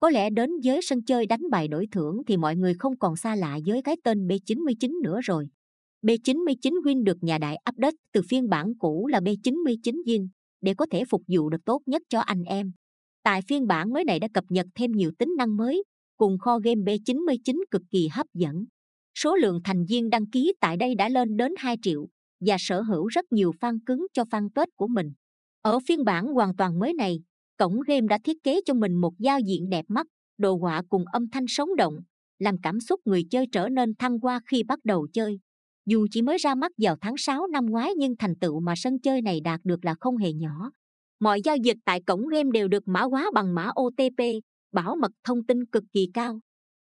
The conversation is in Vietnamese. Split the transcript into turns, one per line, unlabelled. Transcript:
Có lẽ đến với sân chơi đánh bài đổi thưởng thì mọi người không còn xa lạ với cái tên B99 nữa rồi. B99 Win được nhà đại update từ phiên bản cũ là B99 Win để có thể phục vụ được tốt nhất cho anh em. Tại phiên bản mới này đã cập nhật thêm nhiều tính năng mới, cùng kho game B99 cực kỳ hấp dẫn. Số lượng thành viên đăng ký tại đây đã lên đến 2 triệu và sở hữu rất nhiều fan cứng cho fan tết của mình. Ở phiên bản hoàn toàn mới này, cổng game đã thiết kế cho mình một giao diện đẹp mắt, đồ họa cùng âm thanh sống động, làm cảm xúc người chơi trở nên thăng hoa khi bắt đầu chơi. Dù chỉ mới ra mắt vào tháng 6 năm ngoái nhưng thành tựu mà sân chơi này đạt được là không hề nhỏ. Mọi giao dịch tại cổng game đều được mã hóa bằng mã OTP, bảo mật thông tin cực kỳ cao.